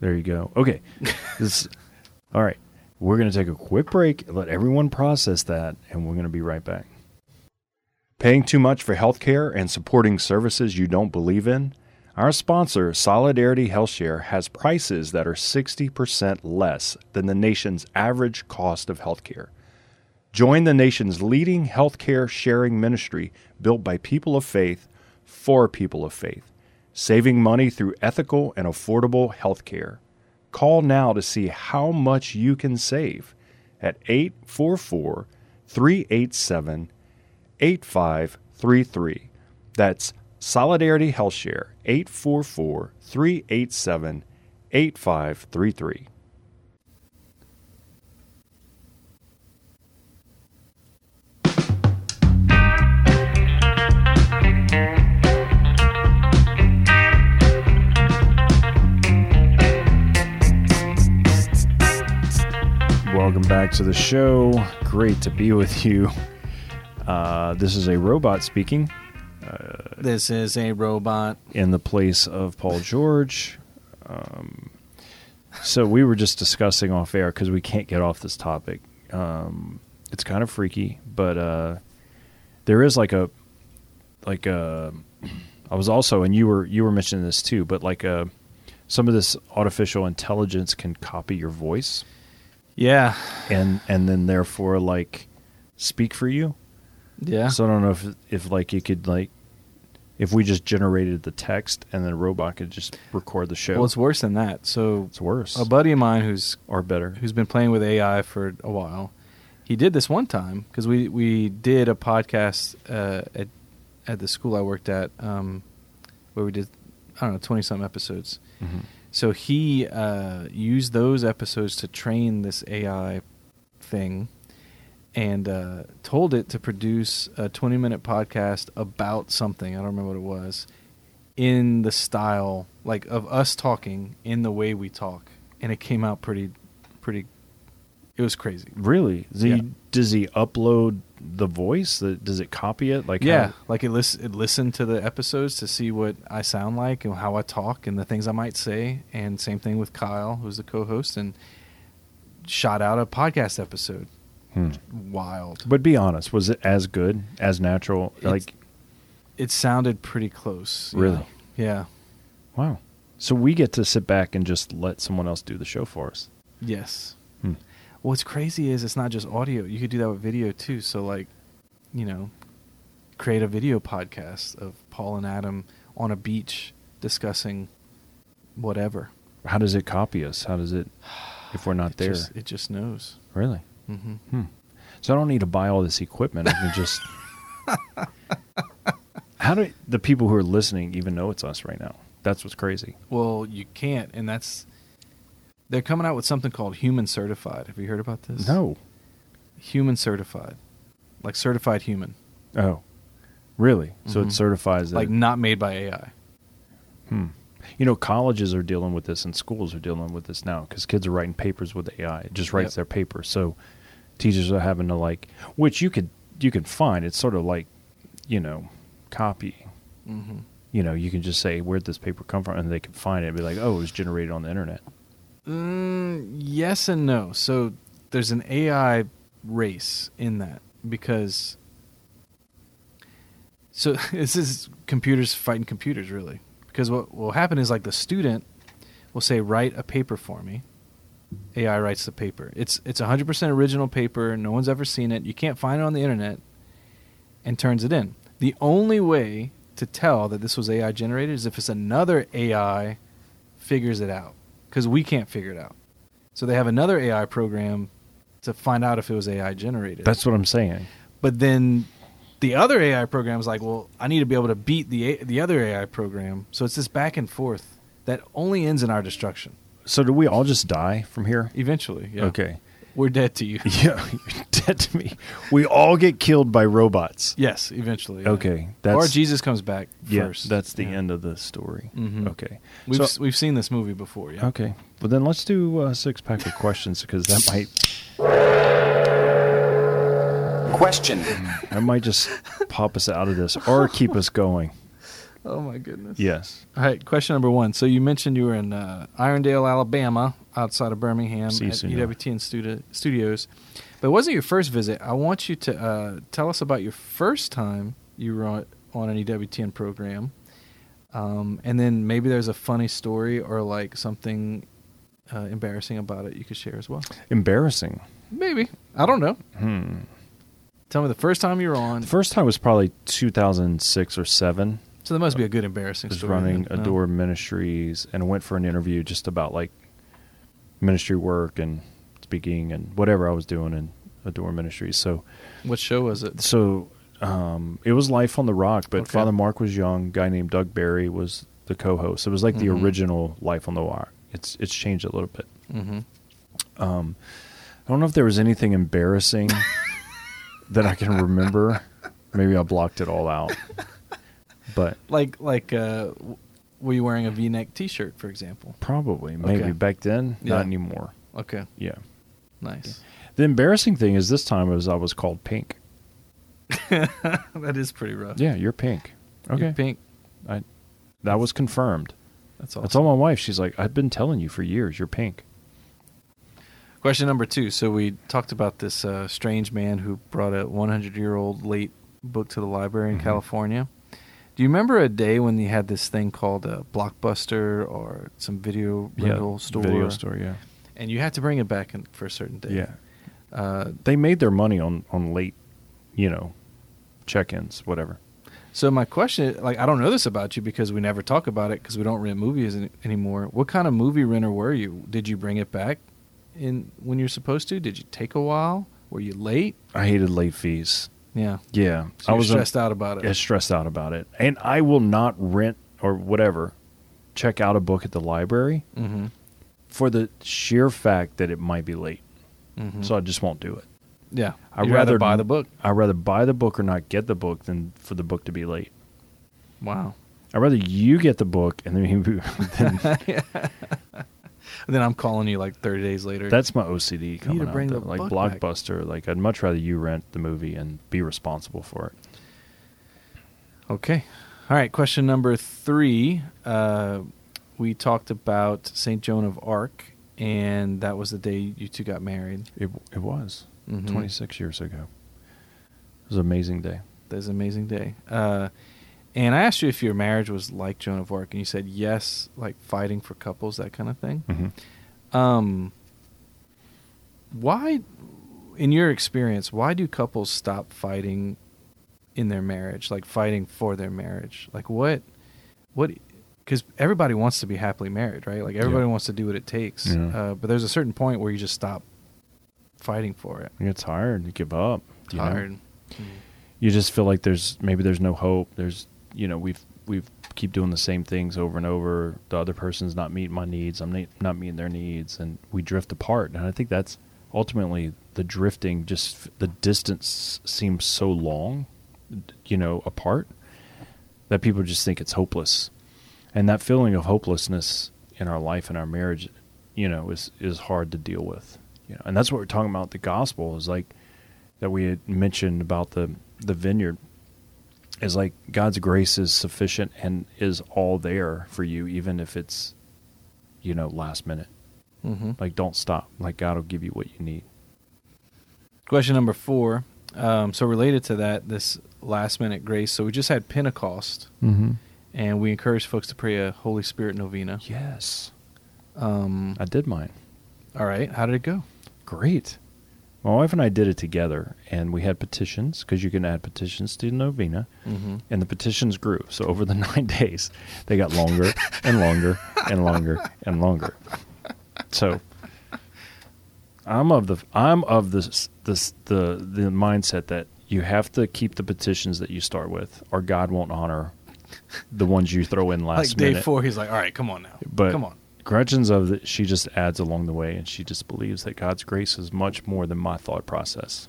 A: there you go. Okay, [LAUGHS] this all right. We're going to take a quick break, let everyone process that, and we're going to be right back. Paying too much for healthcare and supporting services you don't believe in? Our sponsor, Solidarity HealthShare, has prices that are 60% less than the nation's average cost of healthcare. Join the nation's leading healthcare sharing ministry built by people of faith for people of faith, saving money through ethical and affordable healthcare. Call now to see how much you can save at 844 387 8533. That's Solidarity Health Share 844 387 8533. Welcome back to the show. Great to be with you. Uh, this is a robot speaking
B: This is a robot.
A: in the place of Paul George. Um, so we were just discussing off air because we can't get off this topic. Um, it's kind of freaky, but uh, there is like a like a. I was also, and you were you were mentioning this too, but like a some of this artificial intelligence can copy your voice
B: Yeah.
A: and and then therefore like speak for you.
B: Yeah.
A: So I don't know if if like you could like if we just generated the text and then a robot could just record the show.
B: well, it's worse than that. So
A: it's worse
B: a buddy of mine who's
A: or better.
B: who's been playing with AI for a while. He did this one time because we we did a podcast uh, at at the school I worked at um, where we did I don't know twenty some episodes.
A: Mhm.
B: So he uh, used those episodes to train this AI thing, and uh, told it to produce a twenty minute podcast about something. I don't remember what it was, in the style like of us talking in the way we talk, and it came out pretty, pretty. It was crazy.
A: Really? Does he,
B: Yeah.
A: does he upload the voice? Does it copy it? Like
B: yeah,
A: how-
B: like it, lis- it listened to the episodes to see what I sound like and how I talk and the things I might say. And same thing with Kyle, who's the co-host, and shot out a podcast episode.
A: Hmm.
B: Wild.
A: But be honest, was it as good as natural?
B: It's-
A: like
B: It sounded pretty close.
A: Really?
B: Yeah.
A: wow. So we get to sit back and just let someone else do the show for us.
B: Yes.
A: Hmm.
B: What's crazy is it's not just audio. You could do that with video too. So like, you know, create a video podcast of Paul and Adam on a beach discussing whatever.
A: How does it copy us? How does it if we're not [SIGHS]
B: It
A: there?
B: just, it just knows.
A: really?
B: Hmm
A: Hmm. So I don't need to buy all this equipment. I can just. [LAUGHS] How do the people who are listening even know it's us right now? That's what's crazy.
B: Well, you can't, and that's they're coming out with something called Human Certified. Have you heard about this?
A: No.
B: Human Certified, like certified human,
A: Oh, really? So
B: Mhm.
A: it certifies that.
B: like not made by AI.
A: hmm. You know, colleges are dealing with this, and schools are dealing with this now because kids are writing papers with AI. It just writes
B: Yep.
A: their paper. So teachers are having to like, which you could you can find. It's sort of like you know, copy.
B: Mm-hmm.
A: You know, you can just say where'd this paper come from, and they can find it and be like, oh, it was generated on the internet.
B: Mm, yes and no. So there's an AI race in that because so [LAUGHS] this is computers fighting computers really because what will happen is like the student will say write a paper for me. Ai writes the paper. It's it's 100% original paper. No one's ever seen it. You can't find it on the internet and turns it in. The only way to tell that this was ai generated is if it's another ai figures it out. Because we can't figure it out. So they have another ai program to find out if it was ai generated.
A: That's what I'm saying.
B: but then the other AI program is like, well, I need to be able to beat the A- the other AI program. So it's this back and forth that only ends in our destruction.
A: So do we all just die from here?
B: Eventually, yeah.
A: Okay.
B: we're dead to you. [LAUGHS]
A: Yeah, you're dead to me. We all get killed by robots.
B: yes, eventually. yeah.
A: Okay, that's
B: or Jesus comes back
A: yeah,
B: first.
A: that's the
B: Yeah.
A: end of the story.
B: Mhm.
A: Okay,
B: We've
A: So-
B: we've seen this movie before. Yeah.
A: okay. Well, then let's do a six pack of questions because that might
E: Question. [LAUGHS]
A: that might just pop us out of this or keep us going. [LAUGHS]
B: Oh my goodness.
A: Yes.
B: All right. Question number one. So you mentioned you were in uh, Irondale, Alabama, outside of Birmingham
A: Si,
B: at
A: senor.
B: EWTN studi- Studios. But it wasn't your first visit. I want you to uh, tell us about your first time you were on, on an EWTN program, um, and then maybe there's a funny story or like something uh, embarrassing about it you could share as well.
A: Embarrassing.
B: Maybe I don't know.
A: Hmm.
B: Tell me the first time you were on.
A: The first time was probably 2006 or seven.
B: so there must be a good embarrassing
A: I was
B: story.
A: running
B: then, no?
A: Adore Ministries and I went for an interview just about like ministry work and speaking and whatever I was doing in Adore Ministries. So
B: What show was it?
A: so um, it was Life on the Rock, but
B: Okay.
A: Father Mark was young. A guy named Doug Barry was the co-host. It was like
B: Mhm.
A: the original Life on the Rock. It's it's changed a little bit.
B: Mm-hmm.
A: Um, I don't know if there was anything embarrassing [LAUGHS] that I can remember. Maybe I blocked it all out. But
B: Like like uh, were you wearing a V-neck T-shirt, for example?
A: probably, maybe
B: Okay.
A: back then,
B: Yeah.
A: not anymore.
B: Okay,
A: Yeah.
B: nice.
A: The embarrassing thing is this time was I was called pink. [LAUGHS]
B: that is pretty rough.
A: Yeah, you're pink. Okay.
B: You're pink.
A: I, that was confirmed.
B: That's all.
A: I told my wife, she's like, I've been telling you for years, you're pink.
B: Question number two. So we talked about this uh, strange man who brought a 100 year old late book to the library in
A: Mhm.
B: California. Do you remember a day when you had this thing called a blockbuster or some video rental store?
A: Video store, yeah.
B: And you had to bring it back in, for a certain day.
A: Yeah.
B: Uh,
A: They made their money on, on late, you know, check ins, whatever.
B: so my question, like, I don't know this about you because we never talk about it because we don't rent movies any, anymore. What kind of movie renter were you? Did you bring it back in when you're supposed to? Did you take a while? Were you late?
A: I hated late fees.
B: Yeah.
A: Yeah.
B: So
A: I was
B: stressed out about it.
A: Yeah, stressed out about it. And I will not rent or whatever, check out a book at the library
B: Mm-hmm.
A: for the sheer fact that it might be late.
B: Mm-hmm.
A: So I just won't do it.
B: yeah,
A: I'd
B: rather
A: rather
B: buy the book.
A: I'd rather buy the book or not get the book than for the book to be late.
B: Wow.
A: I'd rather you get the book and then, [LAUGHS] then [LAUGHS]
B: And then I'm calling you like 30 days later.
A: that's my OCD coming out.
B: bring
A: though.
B: the
A: like
B: book back.
A: Blockbuster, like I'd much rather you rent the movie and be responsible for it.
B: okay. All right. Question number three. Uh, we talked about Saint Joan of Arc, and that was the day you two got married.
A: It it was
B: Mhm.
A: 26 years ago. It was an amazing day.
B: That was an amazing day. Uh, and I asked you if your marriage was like Joan of Arc, and you said yes, like fighting for couples, that kind of thing.
A: hmm
B: Um, why, in your experience, why do couples stop fighting in their marriage, like fighting for their marriage? Like what, what? Because everybody wants to be happily married, right? Like everybody
A: Yeah.
B: wants to do what it takes.
A: Yeah.
B: Uh, but there's a certain point where you just stop fighting for it.
A: It's hard you give up. you know?
B: Tired.
A: you just feel like there's maybe there's no hope. There's you know we've we've keep doing the same things over and over. The other person's not meeting my needs. I'm not, meeting their needs, and we drift apart. And I think that's ultimately the drifting. Just the distance seems so long, you know, apart that people just think it's hopeless, and that feeling of hopelessness in our life and our marriage, you know, is is hard to deal with. You know, and that's what we're talking about. The gospel is like that we had mentioned about the the vineyard is like God's grace is sufficient and is all there for you, even if it's, you know, last minute.
B: Mm-hmm.
A: Like, don't stop. Like, God will give you what you need.
B: Question number four. Um, so related to that, this last minute grace. So we just had Pentecost,
A: Mm-hmm.
B: and we encourage folks to pray a Holy Spirit novena.
A: Yes,
B: Um,
A: I did mine.
B: all right, how did it go?
A: Great. My wife and I did it together, and we had petitions because you can add petitions to the novena,
B: Mm-hmm.
A: and the petitions grew. So over the [LAUGHS] nine days, they got longer and longer and longer and longer. So I'm of the I'm of this this the the mindset that you have to keep the petitions that you start with, or God won't honor the ones you throw in last
B: Like day
A: minute.
B: four, he's like, "All right, come on now,
A: But
B: come on."
A: Gretchen's of that she just adds along the way, and she just believes that God's grace is much more than my thought process.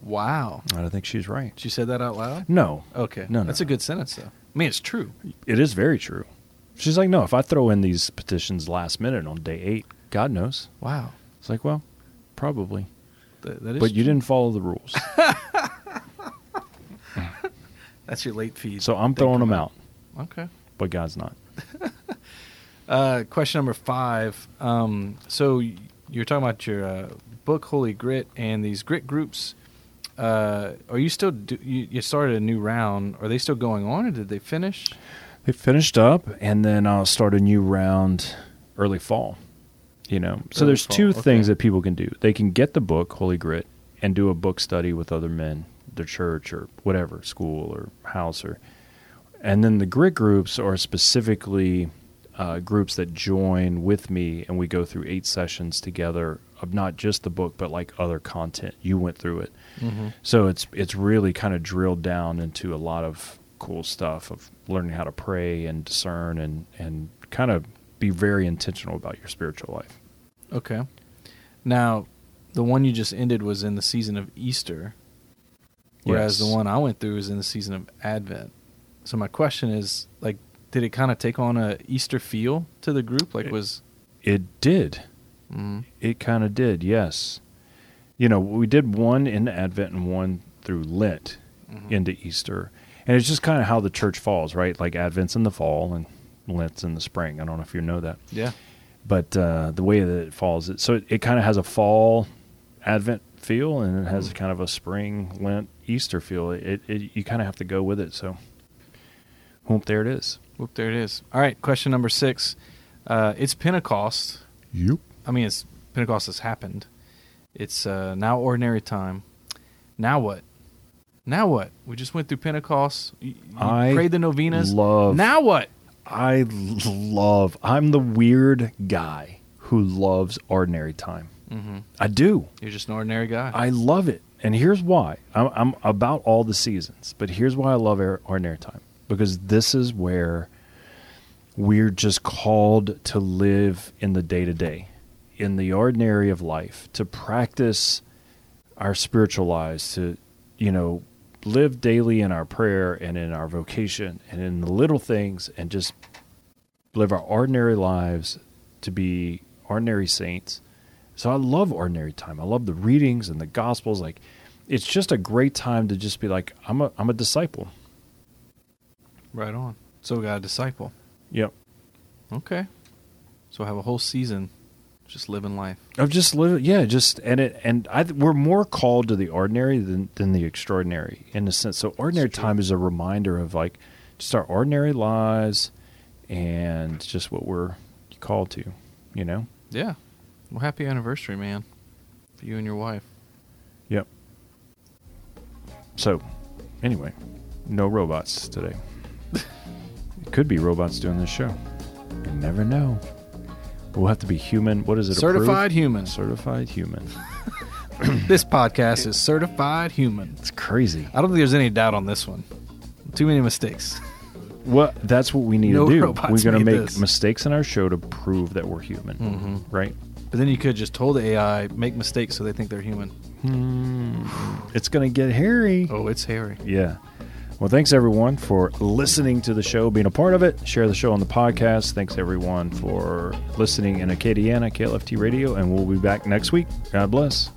B: Wow,
A: And I think she's right.
B: she said that out loud.
A: No,
B: Okay,
A: No, no,
B: that's
A: no.
B: a good sentence though. I mean, it's true.
A: it is very true. She's like, no, if I throw in these petitions last minute on day eight, God knows.
B: Wow,
A: It's like, well, probably,
B: is.
A: but you didn't follow the rules, [LAUGHS] [LAUGHS]
B: That's your late feed.
A: so I'm throwing them out.
B: Okay.
A: But God's not. [LAUGHS]
B: Uh, question number five. Um, so you're talking about your uh, book, Holy Grit, and these grit groups. Uh, are you still? Do, you, you started a new round. Are they still going on, or did they finish?
A: They finished up, and then I'll start a new round early fall. You know, so
B: Early
A: there's
B: fall,
A: two
B: okay.
A: things that people can do. They can get the book Holy Grit and do a book study with other men, their church or whatever, school or house, or and then the grit groups are specifically uh, groups that join with me, and we go through eight sessions together of not just the book, but like other content. You went through it,
B: Mm-hmm.
A: so it's it's really kind of drilled down into a lot of cool stuff of learning how to pray and discern and and kind of be very intentional about your spiritual life.
B: Okay. Now, the one you just ended was in the season of Easter, whereas
A: Yes.
B: the one I went through is in the season of Advent. So my question is, like, did it kind of take on a Easter feel to the group? Like,
A: It-
B: was
A: It did.
B: mm,
A: It kind of did. Yes. You know, we did one in Advent and one through Lent
B: mhm.
A: into Easter. And it's just kind of how the church falls, right? Like Advent's in the fall and Lent's in the spring. I don't know if you know that.
B: yeah,
A: but uh, the way that it falls, it, so it, it kind of has a fall Advent feel, and it has kind of a spring Lent Easter feel. It, it you kind of have to go with it. So, whoop, there it is.
B: Whoop, there it is. All right, question number six. Uh, it's Pentecost.
C: Yep.
B: I mean, it's Pentecost has happened. It's uh, now ordinary time. Now what? Now what? We just went through Pentecost. You, you
A: I
B: prayed the novenas.
A: love-
B: Now what?
A: I love. I'm the weird guy who loves ordinary time.
B: Mm-hmm.
A: I do.
B: You're just an ordinary guy.
A: I love it, and here's why. I'm, I'm about all the seasons, but here's why I love air- ordinary time because this is where we're just called to live in the day to day, in the ordinary of life, to practice our spiritual lives, to you know live daily in our prayer and in our vocation and in the little things, and just live our ordinary lives to be ordinary saints. So I love ordinary time. I love the readings and the gospels. Like, it's just a great time to just be like, I'm a I'm a disciple.
B: Right on. So we got a disciple.
A: Yep.
B: Okay. So have a whole season just living life.
A: Of just live, yeah, just and it and I we're more called to the ordinary than than the extraordinary in a sense. So ordinary time is a reminder of like just our ordinary lives and just what we're called to, you know.
B: Yeah. Well, happy anniversary, man, for you and your wife.
A: Yep. So, anyway, no robots today. It could be robots doing this show. You never know. We'll have to be human. What is it? approved?
B: Certified human.
A: Certified human. [LAUGHS]
B: this podcast is certified human.
A: It's crazy.
B: I don't think there's any doubt on this one. Too many mistakes.
A: Well, that's what we need
B: No
A: to do. We're going to make
B: this.
A: mistakes in our show to prove that we're human,
B: Mhm.
A: right?
B: But then you could just told the AI make mistakes so they think they're human.
A: Hmm. It's going to get hairy.
B: Oh, it's hairy.
A: Yeah. Well, thanks everyone for listening to the show, being a part of it. Share the show on the podcast. Thanks everyone for listening in Acadiana, KLFT Radio, and we'll be back next week. God bless.